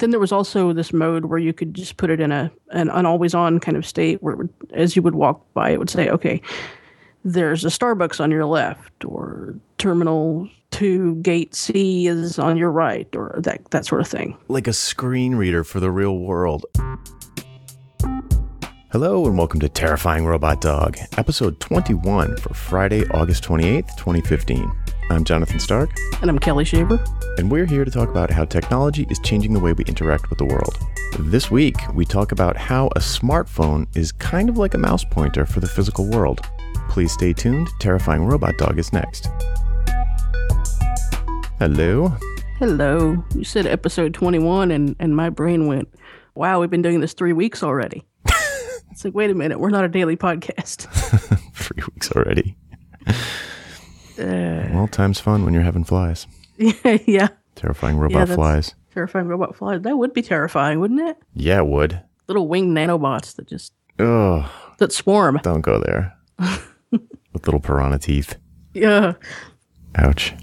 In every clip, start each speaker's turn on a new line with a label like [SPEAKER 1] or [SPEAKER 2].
[SPEAKER 1] then there was also this mode where you could just put it in a an, an always on kind of state where would, as you would walk by, it would say, okay, there's a Starbucks on your left, or terminal two gate C is on your right, or that that sort of thing.
[SPEAKER 2] Like a screen reader for the real world. Hello and welcome to Terrifying Robot Dog, episode 21 for Friday, August 28th, 2015. I'm Jonathan Stark.
[SPEAKER 1] And I'm Kelly Shaver.
[SPEAKER 2] And we're here to talk about how technology is changing the way we interact with the world. This week, we talk about how a smartphone is kind of like a mouse pointer for the physical world. Please stay tuned. Terrifying Robot Dog is next. Hello.
[SPEAKER 1] Hello. You said episode 21, and, and my brain went, wow, we've been doing this three weeks already. it's like, wait a minute, we're not a daily podcast.
[SPEAKER 2] three weeks already. Uh, well, time's fun when you're having flies.
[SPEAKER 1] yeah.
[SPEAKER 2] Terrifying robot yeah, flies.
[SPEAKER 1] Terrifying robot flies. That would be terrifying, wouldn't it?
[SPEAKER 2] Yeah, it would.
[SPEAKER 1] Little winged nanobots that just
[SPEAKER 2] oh
[SPEAKER 1] that swarm.
[SPEAKER 2] Don't go there. With little piranha teeth.
[SPEAKER 1] Yeah.
[SPEAKER 2] Ouch.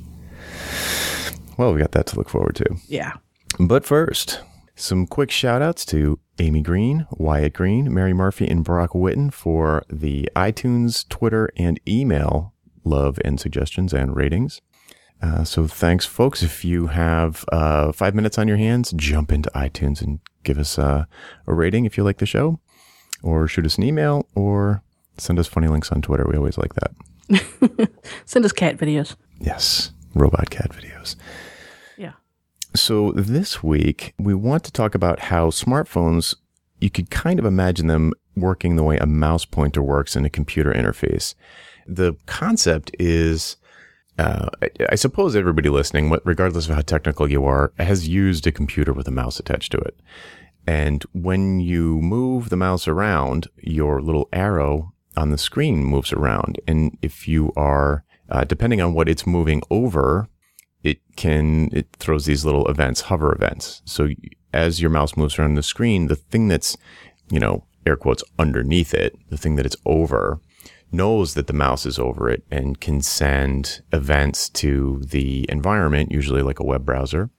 [SPEAKER 2] Well, we got that to look forward to.
[SPEAKER 1] Yeah.
[SPEAKER 2] But first, some quick shout outs to Amy Green, Wyatt Green, Mary Murphy, and Barack Witten for the iTunes, Twitter, and email love and suggestions and ratings. Uh, so thanks, folks. If you have uh, five minutes on your hands, jump into iTunes and give us uh, a rating if you like the show, or shoot us an email, or send us funny links on Twitter. We always like
[SPEAKER 1] that. send us cat videos.
[SPEAKER 2] Yes, robot cat videos.
[SPEAKER 1] Yeah.
[SPEAKER 2] So this week we want to talk about how smartphones. You could kind of imagine them working the way a mouse pointer works in a computer interface the concept is, uh, I suppose everybody listening, regardless of how technical you are, has used a computer with a mouse attached to it. And when you move the mouse around, your little arrow on the screen moves around. And if you are, uh, depending on what it's moving over, it can, it throws these little events, hover events. So as your mouse moves around the screen, the thing that's, you know, air quotes underneath it, the thing that it's over knows that the mouse is over it and can send events to the environment, usually like a web browser,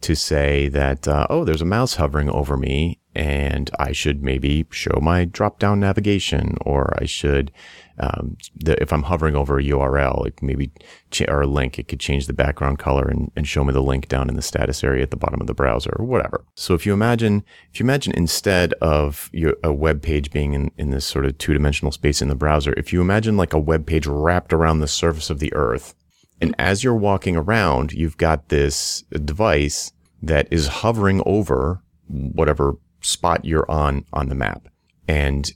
[SPEAKER 2] to say that, uh, oh, there's a mouse hovering over me and I should maybe show my drop down navigation or I should um, the, if I'm hovering over a URL, like maybe ch- or a link, it could change the background color and, and show me the link down in the status area at the bottom of the browser or whatever. So if you imagine, if you imagine instead of your, a web page being in, in this sort of two dimensional space in the browser, if you imagine like a web page wrapped around the surface of the earth, and as you're walking around, you've got this device that is hovering over whatever spot you're on on the map. And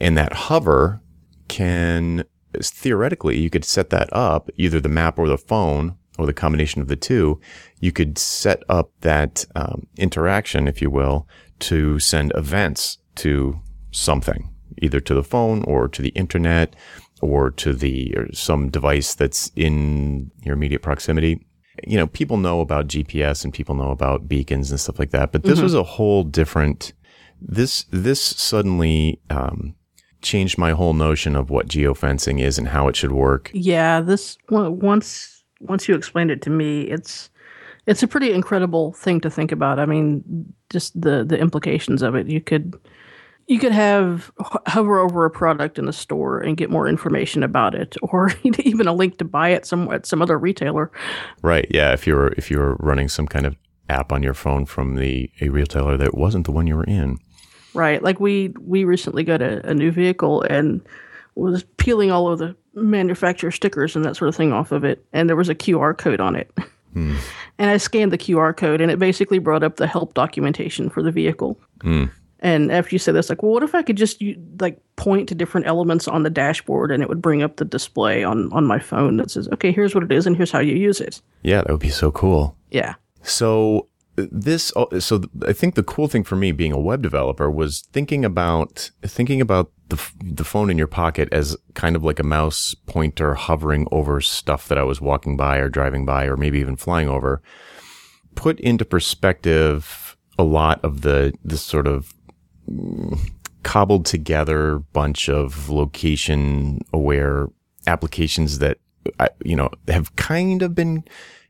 [SPEAKER 2] and that hover can theoretically you could set that up either the map or the phone or the combination of the two. You could set up that um, interaction, if you will, to send events to something, either to the phone or to the internet or to the or some device that's in your immediate proximity. You know, people know about GPS and people know about beacons and stuff like that, but this mm-hmm. was a whole different. This this suddenly um, changed my whole notion of what geofencing is and how it should work.
[SPEAKER 1] Yeah, this once once you explained it to me, it's it's a pretty incredible thing to think about. I mean, just the the implications of it. You could you could have hover over a product in the store and get more information about it, or even a link to buy it some at some other retailer.
[SPEAKER 2] Right. Yeah. If you're if you're running some kind of app on your phone from the a retailer that wasn't the one you were in.
[SPEAKER 1] Right. Like we we recently got a, a new vehicle and was peeling all of the manufacturer stickers and that sort of thing off of it, and there was a QR code on it. Hmm. And I scanned the QR code, and it basically brought up the help documentation for the vehicle.
[SPEAKER 2] Hmm.
[SPEAKER 1] And after you said this, like, well, what if I could just like point to different elements on the dashboard, and it would bring up the display on on my phone that says, "Okay, here's what it is, and here's how you use it."
[SPEAKER 2] Yeah, that would be so cool.
[SPEAKER 1] Yeah.
[SPEAKER 2] So uh, this so i think the cool thing for me being a web developer was thinking about thinking about the, the phone in your pocket as kind of like a mouse pointer hovering over stuff that i was walking by or driving by or maybe even flying over put into perspective a lot of the this sort of cobbled together bunch of location aware applications that you know have kind of been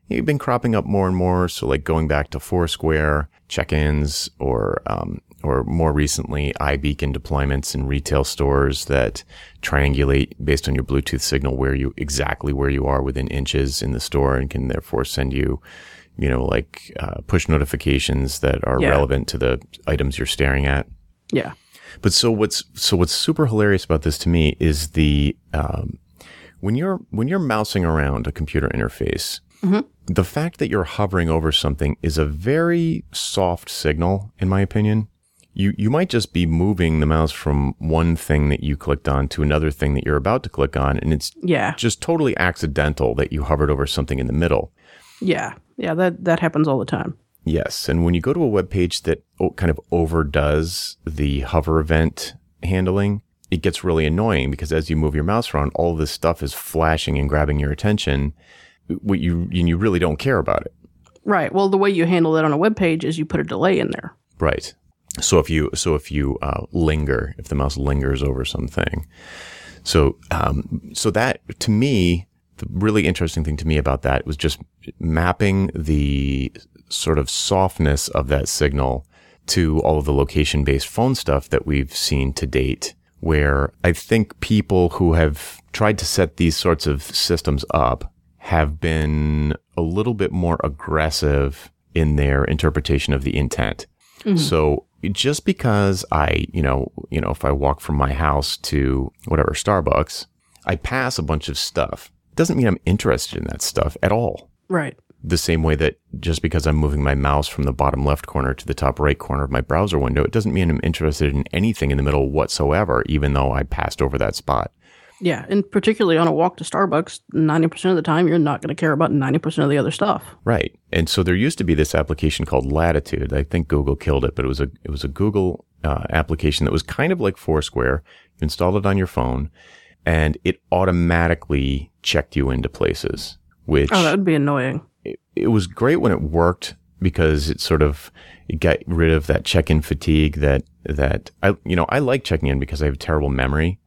[SPEAKER 2] you've been cropping up more and more. So like going back to Foursquare check-ins or, um, or more recently iBeacon deployments in retail stores that triangulate based on your Bluetooth signal where you exactly where you are within inches in the store and can therefore send you, you know, like uh, push notifications that are
[SPEAKER 1] Yeah.
[SPEAKER 2] relevant to the items you're staring at.
[SPEAKER 1] Yeah.
[SPEAKER 2] But so what's so what's super hilarious about this to me is the um, when you're when you're mousing around a computer interface, the fact that you're hovering over something is a very soft signal, in my opinion. You you might just be moving the mouse from one thing that you clicked on to another thing that you're about to click on, and it's
[SPEAKER 1] Yeah.
[SPEAKER 2] just totally accidental that you hovered over something in the middle.
[SPEAKER 1] Yeah. Yeah. That that happens all the time.
[SPEAKER 2] Yes, and when you go to a web page that kind of overdoes the hover event handling, it gets really annoying because as you move your mouse around, all this stuff is flashing and grabbing your attention. What you and you really don't care about it,
[SPEAKER 1] Right. Well, the way you handle that on a web page is you put a delay in there.
[SPEAKER 2] right? So if you so if you uh, linger, if the mouse lingers over something, so um, so that to me, the really interesting thing to me about that was just mapping the sort of softness of that signal to all of the location based phone stuff that we've seen to date. Where I think people who have tried to set these sorts of systems up have been a little bit more aggressive in their interpretation of the intent. Mm-hmm. So just because I, you know, you know, if I walk from my house to whatever Starbucks, I pass a bunch of stuff. Doesn't mean I'm interested in that stuff at all.
[SPEAKER 1] Right.
[SPEAKER 2] The same way that just because I'm moving my mouse from the bottom left corner to the top right corner of my browser window, it doesn't mean I'm interested in anything in the middle whatsoever, even though I passed over that spot.
[SPEAKER 1] Yeah. And particularly on a walk to Starbucks, 90% of the time, you're not going to care about 90% of the other stuff.
[SPEAKER 2] Right. And so there used to be this application called Latitude. I think Google killed it, but it was a it was a Google uh, application that was kind of like Foursquare. You installed it on your phone, and it automatically checked you into places. Which
[SPEAKER 1] Oh, that would be annoying.
[SPEAKER 2] It, was great when it worked because it sort of it got rid of that check-in fatigue that that I you know I like checking in because I have terrible memory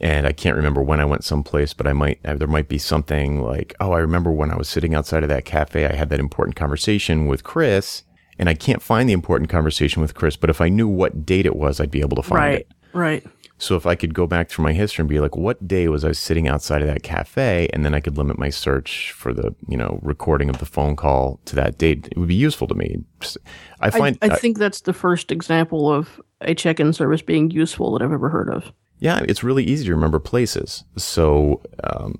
[SPEAKER 2] and I can't remember when I went someplace but I might there might be something like oh I remember when I was sitting outside of that cafe I had that important conversation with Chris and I can't find the important conversation with Chris but if I knew what date it was I'd be able to find
[SPEAKER 1] Right.
[SPEAKER 2] it
[SPEAKER 1] Right. Right.
[SPEAKER 2] So if I could go back through my history and be like, what day was I sitting outside of that cafe? And then I could limit my search for the, you know, recording of the phone call to that date. It would be useful to me. I
[SPEAKER 1] I,
[SPEAKER 2] find,
[SPEAKER 1] I
[SPEAKER 2] uh,
[SPEAKER 1] think that's the first example of a check in service being useful that I've ever heard of.
[SPEAKER 2] yeah, it's really easy to remember places. So, um,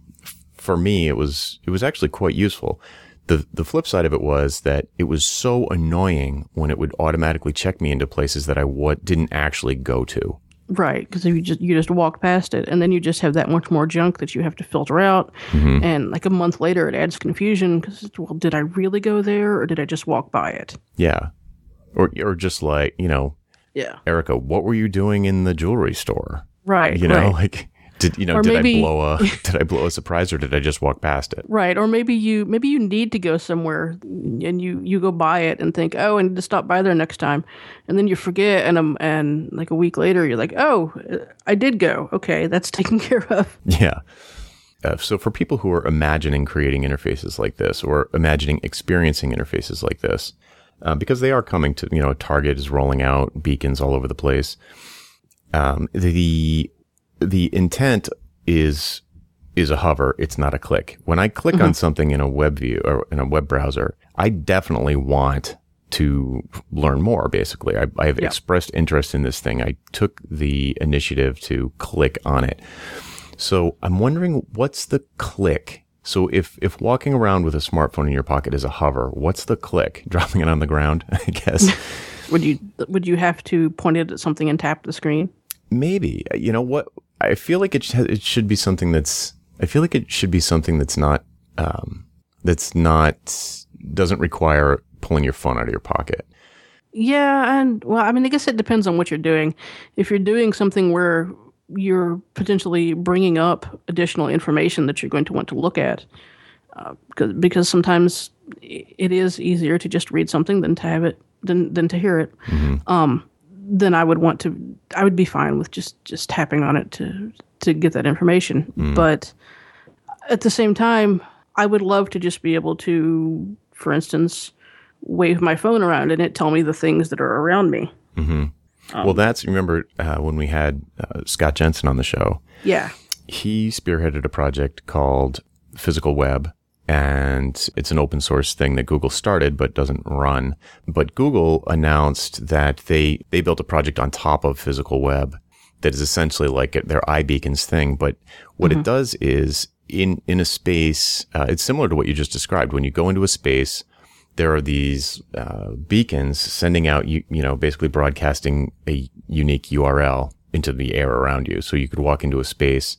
[SPEAKER 2] for me, it was, it was actually quite useful. The, the flip side of it was that it was so annoying when it would automatically check me into places that I what didn't actually go to.
[SPEAKER 1] Right, because you just you just walk past it, and then you just have that much more junk that you have to filter out, mm-hmm. and like a month later, it adds confusion because well, did I really go there or did I just walk by it?
[SPEAKER 2] Yeah. Or, or just like, you know,
[SPEAKER 1] Yeah,
[SPEAKER 2] Erica, what were you doing in the jewelry store?
[SPEAKER 1] right,
[SPEAKER 2] You know,
[SPEAKER 1] right,
[SPEAKER 2] like did you know
[SPEAKER 1] Or
[SPEAKER 2] did
[SPEAKER 1] maybe-
[SPEAKER 2] I blow a did I blow a surprise or did I just walk past it?
[SPEAKER 1] right. Or maybe you maybe you need to go somewhere, and you you go buy it and think, oh, I need to stop by there next time, and then you forget, and um, and like a week later, you're like, oh, I did go. Okay, that's taken care of.
[SPEAKER 2] Yeah. Uh, so for people who are imagining creating interfaces like this or imagining experiencing interfaces like this, uh, because they are coming to, you know, Target is rolling out beacons all over the place. Um, the, the intent is, is a hover. It's not a click. When I click on mm-hmm. something in a web view or in a web browser, I definitely want to learn more. Basically, I, I have
[SPEAKER 1] Yeah.
[SPEAKER 2] expressed interest in this thing. I took the initiative to click on it. So I'm wondering what's the click? So if, if walking around with a smartphone in your pocket is a hover, what's the click? Dropping it on the ground, I guess.
[SPEAKER 1] Would you would you have to point it at something and tap the screen?
[SPEAKER 2] Maybe. You know what? I feel like it, sh- it should be something that's, I feel like it should be something that's not, um, that's not, doesn't require pulling your phone out of your pocket.
[SPEAKER 1] Yeah, and well, I mean, I guess it depends on what you're doing. If you're doing something where you're potentially bringing up additional information that you're going to want to look at, uh, because because sometimes it is easier to just read something than to have it than than to hear it. Um, then I would want to. I would be fine with just just tapping on it to to get that information. But at the same time, I would love to just be able to, for instance, wave my phone around and it tell me the things that are around me.
[SPEAKER 2] Mm-hmm. Um, well, that's remember uh, when we had uh, Scott Jenson on the show.
[SPEAKER 1] Yeah,
[SPEAKER 2] he spearheaded a project called Physical Web, and it's an open source thing that Google started but doesn't run. But Google announced that they they built a project on top of Physical Web that is essentially like their iBeacons thing. But what mm-hmm. it does is in in a space, uh, it's similar to what you just described. When you go into a space, there are these uh, beacons sending out you you know basically broadcasting a unique URL into the air around you. So you could walk into a space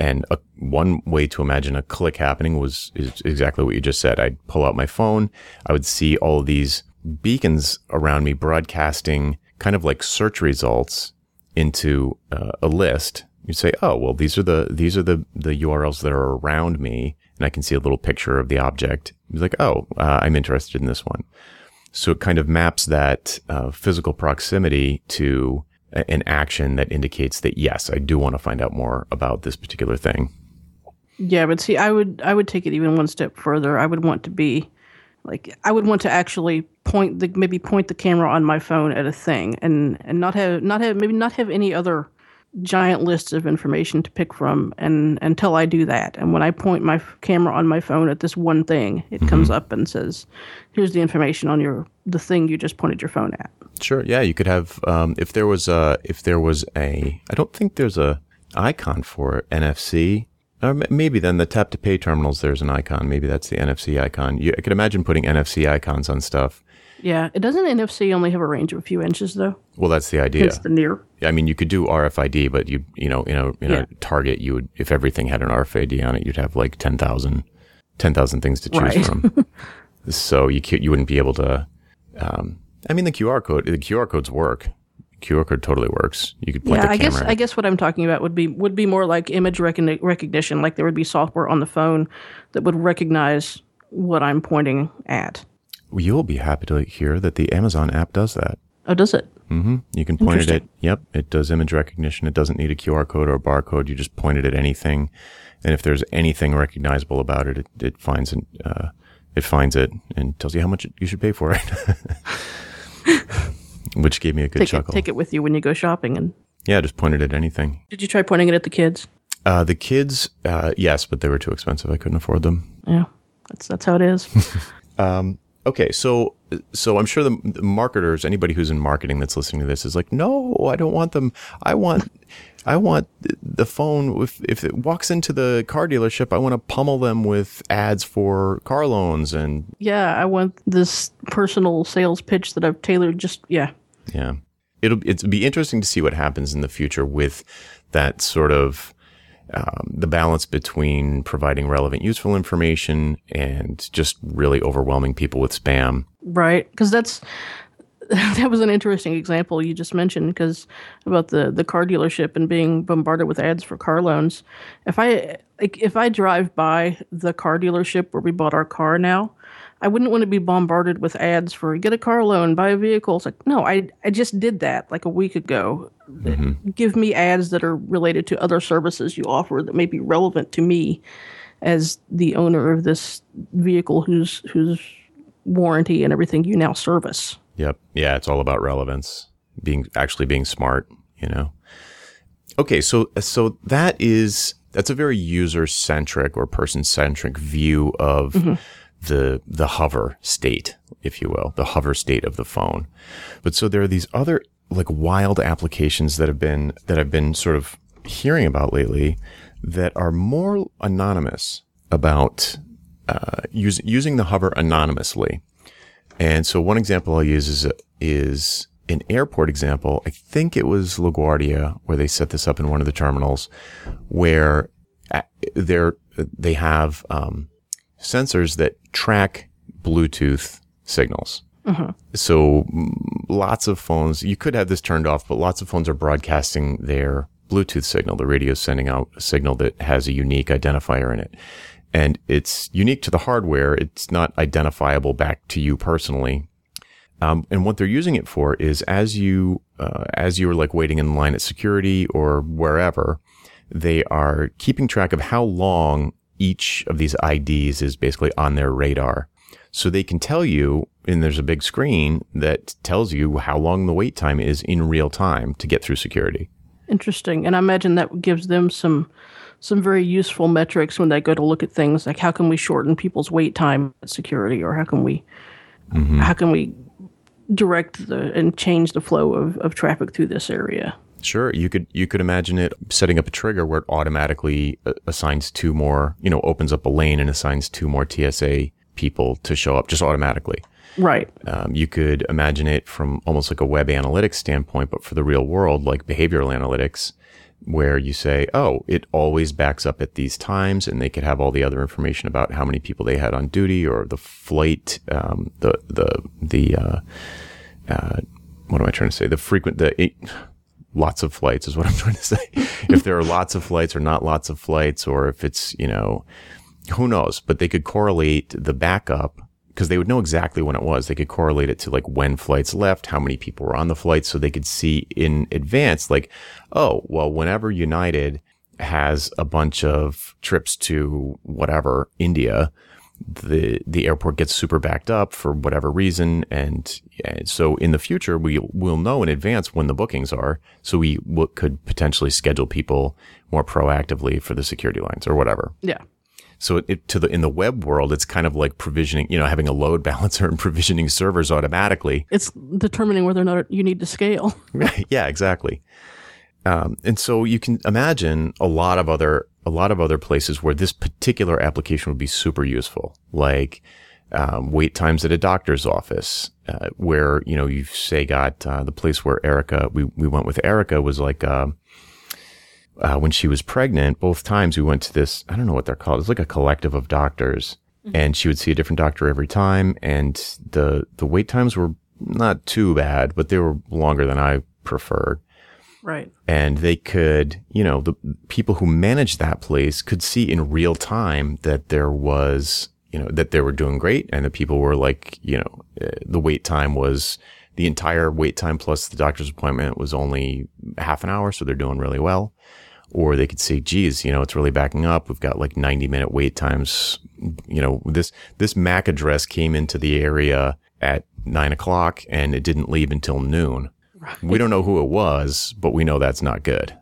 [SPEAKER 2] and a, one way to imagine a click happening was is exactly what you just said. I'd pull out my phone. I would see all these beacons around me broadcasting kind of like search results into uh, a list. You'd say, "Oh, well, these are the these are the the URLs that are around me," and I can see a little picture of the object. You're like, "Oh, uh, I'm interested in this one." So it kind of maps that uh, physical proximity to an action that indicates that yes, I do want to find out more about this particular thing.
[SPEAKER 1] Yeah, but see, I would I would take it even one step further. I would want to be like I would want to actually point the maybe point the camera on my phone at a thing and and not have not have maybe not have any other giant lists of information to pick from and until I do that and when I point my camera on my phone at this one thing it mm-hmm. comes up and says here's the information on your the thing you just pointed your phone at
[SPEAKER 2] Sure. Yeah, you could have um, if there was a if there was a I don't think there's a icon for NFC. Or maybe then the tap to pay terminals there's an icon. Maybe that's the NFC icon. You, I could imagine putting NFC icons on stuff.
[SPEAKER 1] Yeah, it doesn't NFC only have a range of a few inches though.
[SPEAKER 2] Well, that's the idea.
[SPEAKER 1] It's the near.
[SPEAKER 2] I mean, you could do RFID, but you you know in a in yeah. a Target you would if everything had an RFID on it, you'd have like 10,000 10, things to choose right. from. so you you wouldn't be able to um, I mean, the QR code, the QR codes work. QR code totally works. You could point
[SPEAKER 1] yeah,
[SPEAKER 2] I
[SPEAKER 1] guess I guess what I'm talking about would be would be more like image recogni- recognition. Like there would be software on the phone that would recognize what I'm pointing at.
[SPEAKER 2] You'll be happy to hear that the Amazon app does that.
[SPEAKER 1] Oh, does it?
[SPEAKER 2] Mm-hmm. You can point it at. Yep, it does image recognition. It doesn't need a QR code or a barcode. You just point it at anything, and if there's anything recognizable about it, it, it finds it. Uh, it finds it and tells you how much you should pay for it. which gave me a good
[SPEAKER 1] take
[SPEAKER 2] chuckle.
[SPEAKER 1] It, take it with you when you go shopping, and
[SPEAKER 2] yeah, just pointed at anything.
[SPEAKER 1] Did you try pointing it at the kids?
[SPEAKER 2] Uh, the kids, uh, yes, but they were too expensive. I couldn't afford them.
[SPEAKER 1] Yeah, that's that's how it is.
[SPEAKER 2] um, okay, so so I'm sure the, the, marketers, anybody who's in marketing that's listening to this, is like, no, I don't want them. I want. I want the phone. If, if it walks into the car dealership, I want to pummel them with ads for car loans and.
[SPEAKER 1] Yeah, I want this personal sales pitch that I've tailored. Just yeah,
[SPEAKER 2] yeah, it'll it'll be interesting to see what happens in the future with that sort of um, the balance between providing relevant, useful information and just really overwhelming people with spam.
[SPEAKER 1] Right, because that's that was an interesting example you just mentioned because about the the car dealership and being bombarded with ads for car loans. If I like, if I drive by the car dealership where we bought our car now, I wouldn't want to be bombarded with ads for get a car loan, buy a vehicle. It's like, no, I, I just did that like a week ago. Mm-hmm. Give me ads that are related to other services you offer that may be relevant to me as the owner of this vehicle whose whose warranty and everything you now service.
[SPEAKER 2] Yep. Yeah, it's all about relevance, being actually being smart, you know. Okay, so so that is that's a very user centric or person centric view of mm-hmm the the hover state, if you will, the hover state of the phone. But so there are these other like wild applications that have been that I've been sort of hearing about lately that are more anonymous about uh, using the hover anonymously. And so one example I'll use is is an airport example. I think it was LaGuardia where they set this up in one of the terminals, where uh, they're they have um, sensors that track Bluetooth signals. Mm-hmm. So lots of phones, you could have this turned off, but lots of phones are broadcasting their Bluetooth signal. The radio is sending out a signal that has a unique identifier in it. And it's unique to the hardware. It's not identifiable back to you personally. Um, and what they're using it for is as you, uh, as you're like waiting in line at security or wherever, they are keeping track of how long each of these IDs is basically on their radar. So they can tell you, and there's a big screen that tells you how long the wait time is in real time to get through security.
[SPEAKER 1] Interesting. And I imagine that gives them some some very useful metrics when they go to look at things like how can we shorten people's wait time at security or how can we mm-hmm. how can we direct the and change the flow of, of traffic through this area.
[SPEAKER 2] Sure, you could you could imagine it setting up a trigger where it automatically uh, assigns two more, you know, opens up a lane and assigns two more TSA people to show up just automatically.
[SPEAKER 1] Right.
[SPEAKER 2] Um, you could imagine it from almost like a web analytics standpoint, but for the real world, like behavioral analytics, where you say, oh, it always backs up at these times, and they could have all the other information about how many people they had on duty or the flight, um, the the the uh, uh, what am I trying to say? The frequent the lots of flights is what I'm trying to say. if there are lots of flights or not lots of flights, or if it's you know who knows, but they could correlate the backup because they would know exactly when it was. They could correlate it to like when flights left, how many people were on the flight. So they could see in advance, like, oh, well, whenever United has a bunch of trips to whatever, India, the, the airport gets super backed up for whatever reason. And, and so in the future, we will know in advance when the bookings are. So we w- could potentially schedule people more proactively for the security lines or whatever.
[SPEAKER 1] Yeah.
[SPEAKER 2] So it, to the in the web world, it's kind of like provisioning, you know, having a load balancer and provisioning servers automatically.
[SPEAKER 1] It's determining whether or not you need to scale.
[SPEAKER 2] yeah, exactly. Um, and so you can imagine a lot of other a lot of other places where this particular application would be super useful, like um, wait times at a doctor's office, uh, where you know you say got uh, the place where Erica we we went with Erica was like. Uh, uh, when she was pregnant, both times we went to this, I don't know what they're called. It's like a collective of doctors mm-hmm. and she would see a different doctor every time. And the, the wait times were not too bad, but they were longer than I preferred.
[SPEAKER 1] Right.
[SPEAKER 2] And they could, you know, the people who managed that place could see in real time that there was, you know, that they were doing great and the people were like, you know, uh, the wait time was the entire wait time plus the doctor's appointment was only half an hour. So they're doing really well or they could say, geez, you know, it's really backing up. We've got like 90 minute wait times. You know, this, this MAC address came into the area at nine o'clock and it didn't leave until noon. Right. We don't know who it was, but we know that's not good.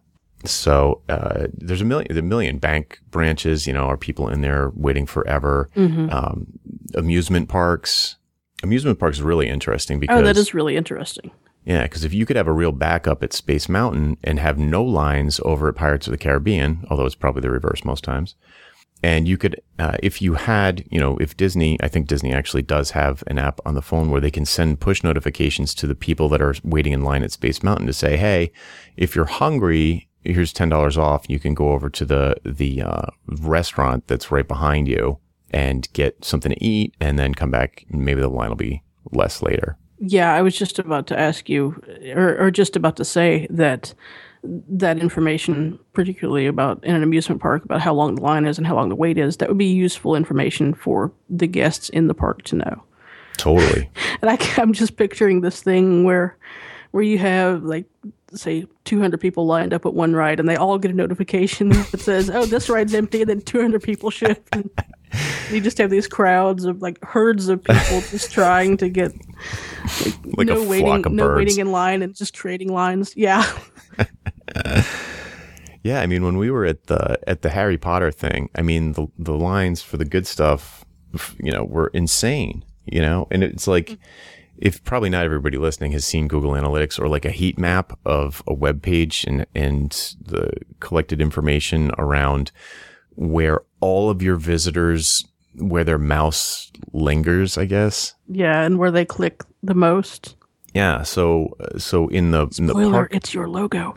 [SPEAKER 2] So, uh, there's a million, a million bank branches, you know, are people in there waiting forever. Mm-hmm. Um, amusement parks, amusement parks is really interesting because.
[SPEAKER 1] Oh, that is really interesting.
[SPEAKER 2] Yeah, because if you could have a real backup at Space Mountain and have no lines over at Pirates of the Caribbean, although it's probably the reverse most times, and you could, uh, if you had, you know, if Disney, I think Disney actually does have an app on the phone where they can send push notifications to the people that are waiting in line at Space Mountain to say, hey, if you're hungry, here's ten dollars off. You can go over to the the uh, restaurant that's right behind you and get something to eat, and then come back. Maybe the line will be less later.
[SPEAKER 1] Yeah, I was just about to ask you, or, or just about to say that that information, particularly about in an amusement park, about how long the line is and how long the wait is, that would be useful information for the guests in the park to know.
[SPEAKER 2] Totally.
[SPEAKER 1] and I, I'm just picturing this thing where, where you have like say 200 people lined up at one ride and they all get a notification that says oh this ride's empty and then 200 people shift you just have these crowds of like herds of people just trying to get like, like no waiting no birds. waiting in line and just trading lines. Yeah.
[SPEAKER 2] Yeah i mean when we were at the at the harry potter thing i mean the the lines for the good stuff you know were insane you know? And it's like mm-hmm if probably not everybody listening has seen Google Analytics or like a heat map of a web page and, and the collected information around where all of your visitors, where their mouse lingers, I guess.
[SPEAKER 1] Yeah. And where they click the most.
[SPEAKER 2] Yeah. So, so in the,
[SPEAKER 1] Spoiler,
[SPEAKER 2] in the park,
[SPEAKER 1] it's your logo.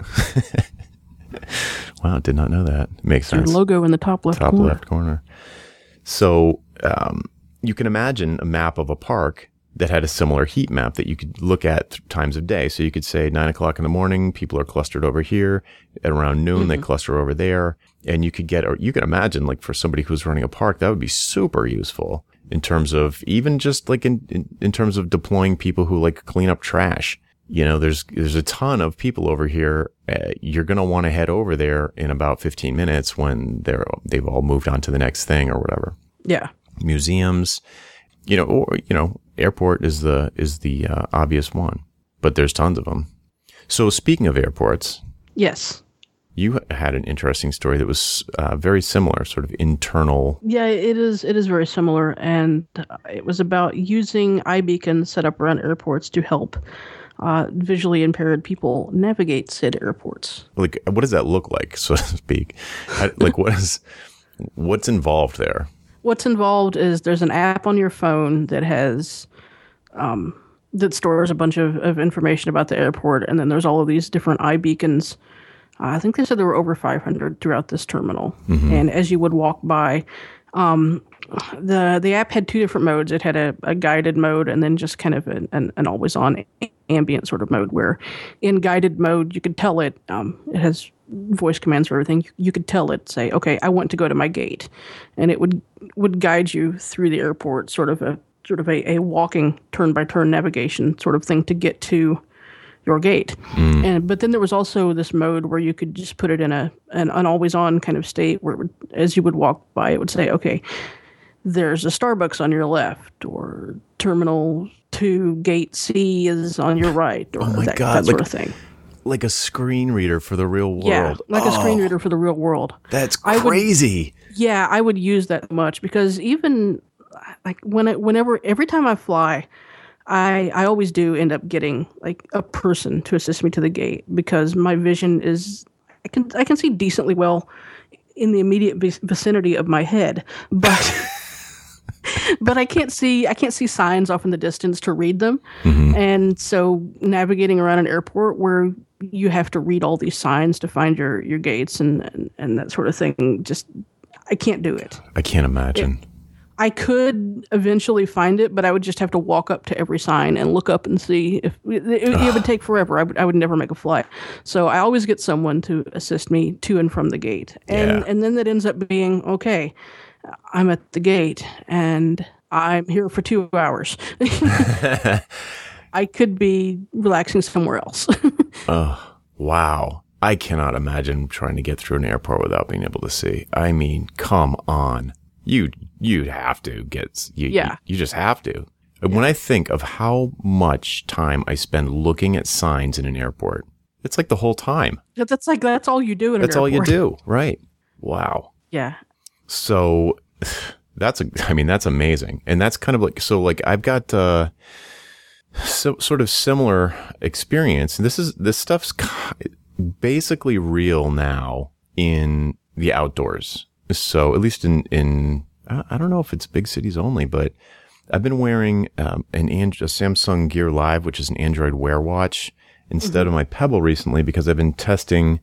[SPEAKER 2] wow. Did not know that. Makes
[SPEAKER 1] it's
[SPEAKER 2] sense.
[SPEAKER 1] Your logo in the top left
[SPEAKER 2] top
[SPEAKER 1] corner.
[SPEAKER 2] left corner. So, um, you can imagine a map of a park that had a similar heat map that you could look at times of day. So you could say nine o'clock in the morning, people are clustered over here. At around noon, mm-hmm. they cluster over there. And you could get, or you can imagine like for somebody who's running a park, that would be super useful in terms of even just like in, in, in terms of deploying people who like clean up trash. you know, there's there's a ton of people over here. Uh, you're going to want to head over there in about 15 minutes when they're they've all moved on to the next thing or whatever.
[SPEAKER 1] Yeah.
[SPEAKER 2] Museums, you know, or you know, airport is the is the uh, obvious one, but there's tons of them. So speaking of airports,
[SPEAKER 1] Yes.
[SPEAKER 2] you had an interesting story that was uh, very similar, sort of internal.
[SPEAKER 1] Yeah, it is. It is very similar, and uh, it was about using iBeacon set up around airports to help uh, visually impaired people navigate said airports.
[SPEAKER 2] Like, what does that look like, so to speak? Like, what is what's involved there?
[SPEAKER 1] What's involved is there's an app on your phone that has um, that stores a bunch of, of information about the airport, and then there's all of these different iBeacons. Uh, I think they said there were over 500 throughout this terminal, and as you would walk by, um, the the app had two different modes. It had a, a guided mode and then just kind of an, an, an always on ambient sort of mode. Where in guided mode, you could tell it um, it has voice commands for everything. You, could tell it say, "Okay, I want to go to my gate," and it would would guide you through the airport, sort of a sort of a, a walking turn by turn navigation sort of thing to get to your gate. Mm. And but then there was also this mode where you could just put it in a an, an always on kind of state where it would, as you would walk by, it would say, "Okay, there's a Starbucks on your left, or Terminal Two Gate C is on your right, or oh
[SPEAKER 2] my
[SPEAKER 1] that,
[SPEAKER 2] God,
[SPEAKER 1] that sort
[SPEAKER 2] like-
[SPEAKER 1] of thing."
[SPEAKER 2] Like a screen reader for the real world.
[SPEAKER 1] Yeah, like a oh, screen
[SPEAKER 2] Oh,
[SPEAKER 1] reader for the real world.
[SPEAKER 2] That's
[SPEAKER 1] I would-
[SPEAKER 2] crazy.
[SPEAKER 1] Yeah, I would use that much because even like when it, whenever every time I fly, I I always do end up getting like a person to assist me to the gate because my vision is I can I can see decently well in the immediate vicinity of my head, but but I can't see I can't see signs off in the distance to read them, mm-hmm. and so navigating around an airport where you have to read all these signs to find your your gates and and, and that sort of thing just I can't do it.
[SPEAKER 2] I can't imagine.
[SPEAKER 1] I could eventually find it, but I would just have to walk up to every sign and look up and see if it, it, it would take forever. I would, I would never make a flight. So I always get someone to assist me to and from the gate. And
[SPEAKER 2] Yeah.
[SPEAKER 1] and then that ends up being okay. I'm at the gate and I'm here for 2 hours. I could be relaxing somewhere else.
[SPEAKER 2] Oh, wow. I cannot imagine trying to get through an airport without being able to see. I mean, come on. You you'd have to get you
[SPEAKER 1] Yeah.
[SPEAKER 2] you, just have to. When I think of how much time I spend looking at signs in an airport, it's like the whole time.
[SPEAKER 1] that's like that's all you do in
[SPEAKER 2] That's all you do, right? Wow.
[SPEAKER 1] Yeah.
[SPEAKER 2] So that's a, I mean, that's amazing. And that's kind of like, so like I've got, uh, so sort of similar experience. This is, this stuff's basically real now in the outdoors. So at least in, in, I don't know if it's big cities only, but I've been wearing, um, an, An- a Samsung Gear Live, which is an Android Wear watch instead of my Pebble recently because I've been testing,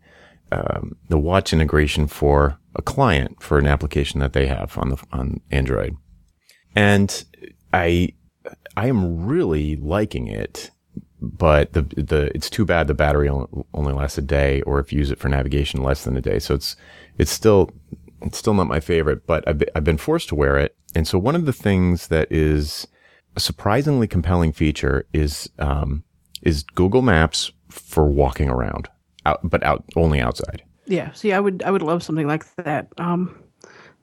[SPEAKER 2] um, the watch integration for a client for an application that they have on the on Android, and I I am really liking it. But the the it's too bad the battery only, lasts a day, or if you use it for navigation, less than a day. So it's it's still it's still not my favorite. But I've I've been forced to wear it, and so one of the things that is a surprisingly compelling feature is um, is Google Maps for walking around, out, but out only outside.
[SPEAKER 1] Yeah. See, I would I would love something like that. Um,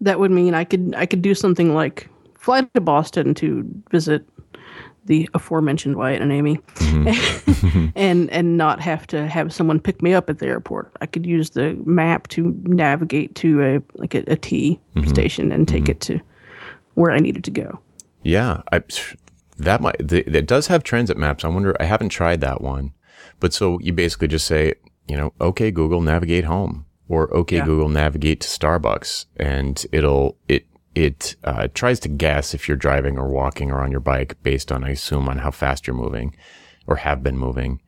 [SPEAKER 1] that would mean I could I could do something like fly to Boston to visit the aforementioned Wyatt and Amy, mm-hmm. and and not have to have someone pick me up at the airport. I could use the map to navigate to a like a, a T mm-hmm. station and take mm-hmm. it to where I needed to go.
[SPEAKER 2] Yeah, I, that might the, it does have transit maps. I wonder. I haven't tried that one, but so you basically just say, you know, okay, Google, navigate home, or okay,
[SPEAKER 1] Yeah.
[SPEAKER 2] Google, navigate to Starbucks, and it'll it it uh, tries to guess if you're driving or walking or on your bike based on, I assume, on how fast you're moving or have been moving,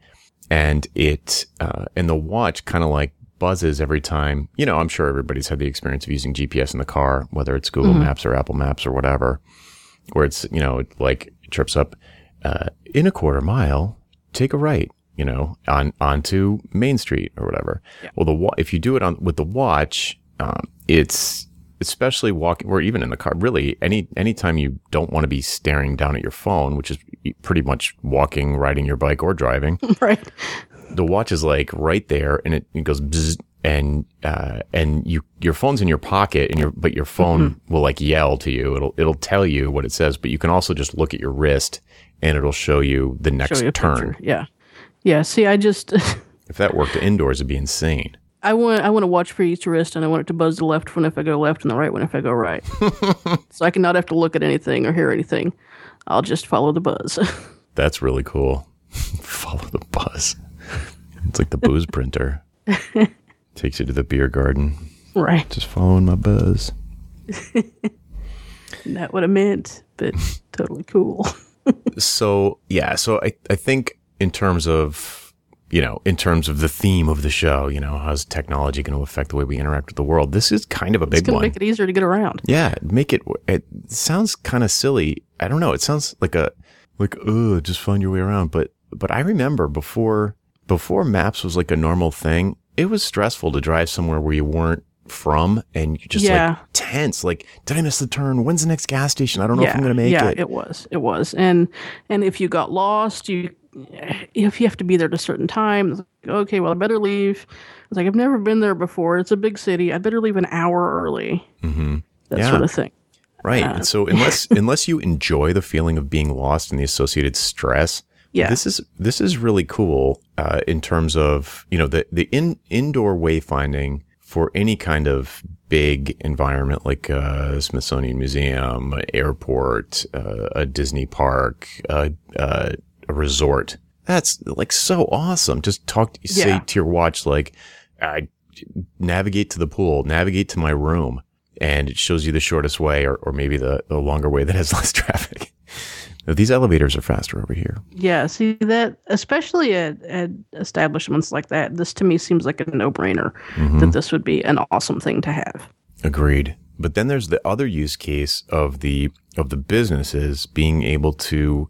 [SPEAKER 2] and it uh, and the watch kind of like buzzes every time. You know, I'm sure everybody's had the experience of using GPS in the car, whether it's Google Maps or Apple Maps or whatever where it's you know it, like trips up uh, in a quarter mile, take a right, you know, on onto Main Street or whatever. Well, the if you do it on with the watch, um, it's especially walking or even in the car. Really, any anytime you don't want to be staring down at your phone, which is pretty much walking, riding your bike, or driving.
[SPEAKER 1] right.
[SPEAKER 2] The watch is like right there, and it, it goes bzz, and uh, and you your phone's in your pocket, and your but your phone
[SPEAKER 1] Mm-hmm.
[SPEAKER 2] will like yell to you. It'll it'll tell you what it says, but you can also just look at your wrist, and it'll show you the next
[SPEAKER 1] Show you
[SPEAKER 2] turn.
[SPEAKER 1] picture. Yeah. Yeah. See, I just
[SPEAKER 2] If that worked indoors, it'd be insane.
[SPEAKER 1] I want I want to watch for each wrist, and I want it to buzz the left one if I go left, and the right one if I go right. so I can not have to look at anything or hear anything. I'll just follow the buzz.
[SPEAKER 2] That's really cool. Follow the buzz. It's like the booze printer. Takes you to the beer garden.
[SPEAKER 1] right.
[SPEAKER 2] Just following my buzz.
[SPEAKER 1] Not what I meant, but totally cool.
[SPEAKER 2] So yeah, so I, I think in terms of you know, in terms of the theme of the show, you know, how's technology going to affect the way we interact with the world? This is kind of a
[SPEAKER 1] It's
[SPEAKER 2] big
[SPEAKER 1] gonna
[SPEAKER 2] one.
[SPEAKER 1] make it easier to get around.
[SPEAKER 2] Yeah, make it. It sounds kind of silly. I don't know. It sounds like a like oh, just find your way around. But but I remember before before maps was like a normal thing. It was stressful to drive somewhere where you weren't from, and you just
[SPEAKER 1] Yeah.
[SPEAKER 2] like tense. Like, did I miss the turn? When's the next gas station? I don't know if I'm going to make it.
[SPEAKER 1] yeah,
[SPEAKER 2] it.
[SPEAKER 1] was. It was. And and if you got lost, you if you have to be there at a certain time, like, okay, well I better leave. It's like I've never been there before. It's a big city. I better leave an hour early.
[SPEAKER 2] hmm
[SPEAKER 1] That
[SPEAKER 2] Yeah.
[SPEAKER 1] sort of thing.
[SPEAKER 2] Right. and so unless unless you enjoy the feeling of being lost and the associated stress,
[SPEAKER 1] Yeah.
[SPEAKER 2] this is this is really cool uh, in terms of you know the the in indoor wayfinding for any kind of big environment like a Smithsonian Museum, airport, uh, a Disney park, uh, uh, a resort. That's like so awesome. Just talk, say
[SPEAKER 1] Yeah.
[SPEAKER 2] to your watch like, I navigate to the pool, navigate to my room, and it shows you the shortest way or, or maybe the, the longer way that has less traffic. These elevators are faster over here.
[SPEAKER 1] Yeah, see that especially at, at establishments like that, this to me seems like a no brainer
[SPEAKER 2] Mm-hmm.
[SPEAKER 1] that this would be an awesome thing to have.
[SPEAKER 2] Agreed. But then there's the other use case of the of the businesses being able to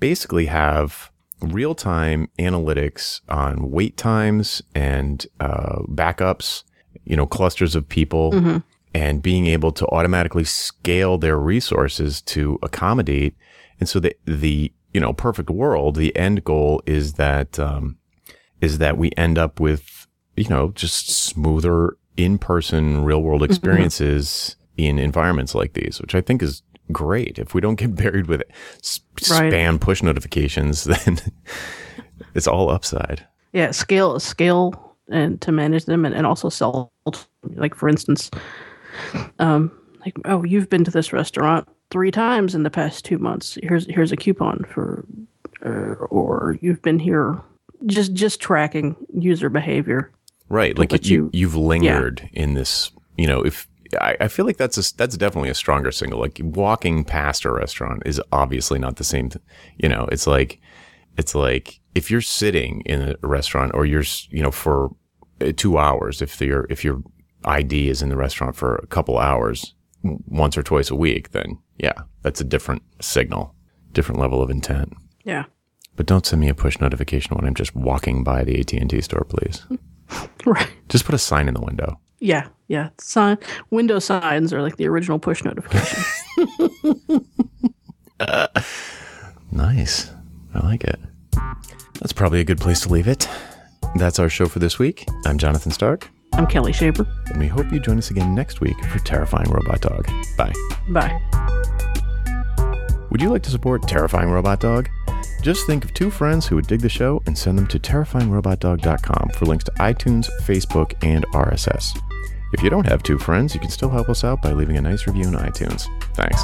[SPEAKER 2] basically have real time analytics on wait times and uh, backups, you know, clusters of people, and being able to automatically scale their resources to accommodate. And so the the you know perfect world, the end goal is that um, is that we end up with you know just smoother in person real world experiences in environments like these, which I think is great. If we don't get buried with s-
[SPEAKER 1] Right.
[SPEAKER 2] spam push notifications, then it's all upside.
[SPEAKER 1] Yeah, scale scale and to manage them and, and also sell like for instance, um like oh you've been to this restaurant three times in the past two months. Here's here's a coupon for uh, or you've been here just just tracking user behavior.
[SPEAKER 2] Right. Like you,
[SPEAKER 1] you-
[SPEAKER 2] you've lingered in this, you know, if I, I feel like that's a, that's definitely a stronger signal. Like walking past a restaurant is obviously not the same. Th- you know, it's like, it's like if you're sitting in a restaurant or you're, you know, for uh, two hours, if your, if your ID is in the restaurant for a couple hours once or twice a week, then yeah, that's a different signal, different level of intent.
[SPEAKER 1] Yeah.
[SPEAKER 2] But don't send me a push notification when I'm just walking by the AT&T store, please.
[SPEAKER 1] Right.
[SPEAKER 2] Just put a sign in the window.
[SPEAKER 1] Yeah, yeah. Sign window signs are like the original push notification.
[SPEAKER 2] Uh, nice. I like it. That's probably a good place to leave it. That's our show for this week. I'm Jonathan Stark,
[SPEAKER 1] I'm Kelly Shaver.
[SPEAKER 2] and we hope you join us again next week for Terrifying Robot Dog. Bye.
[SPEAKER 1] Bye.
[SPEAKER 2] Would you like to support Terrifying Robot Dog? Just think of two friends who would dig the show and send them to terrifyingrobotdog.com for links to iTunes, Facebook, and RSS. If you don't have two friends, you can still help us out by leaving a nice review in iTunes. Thanks.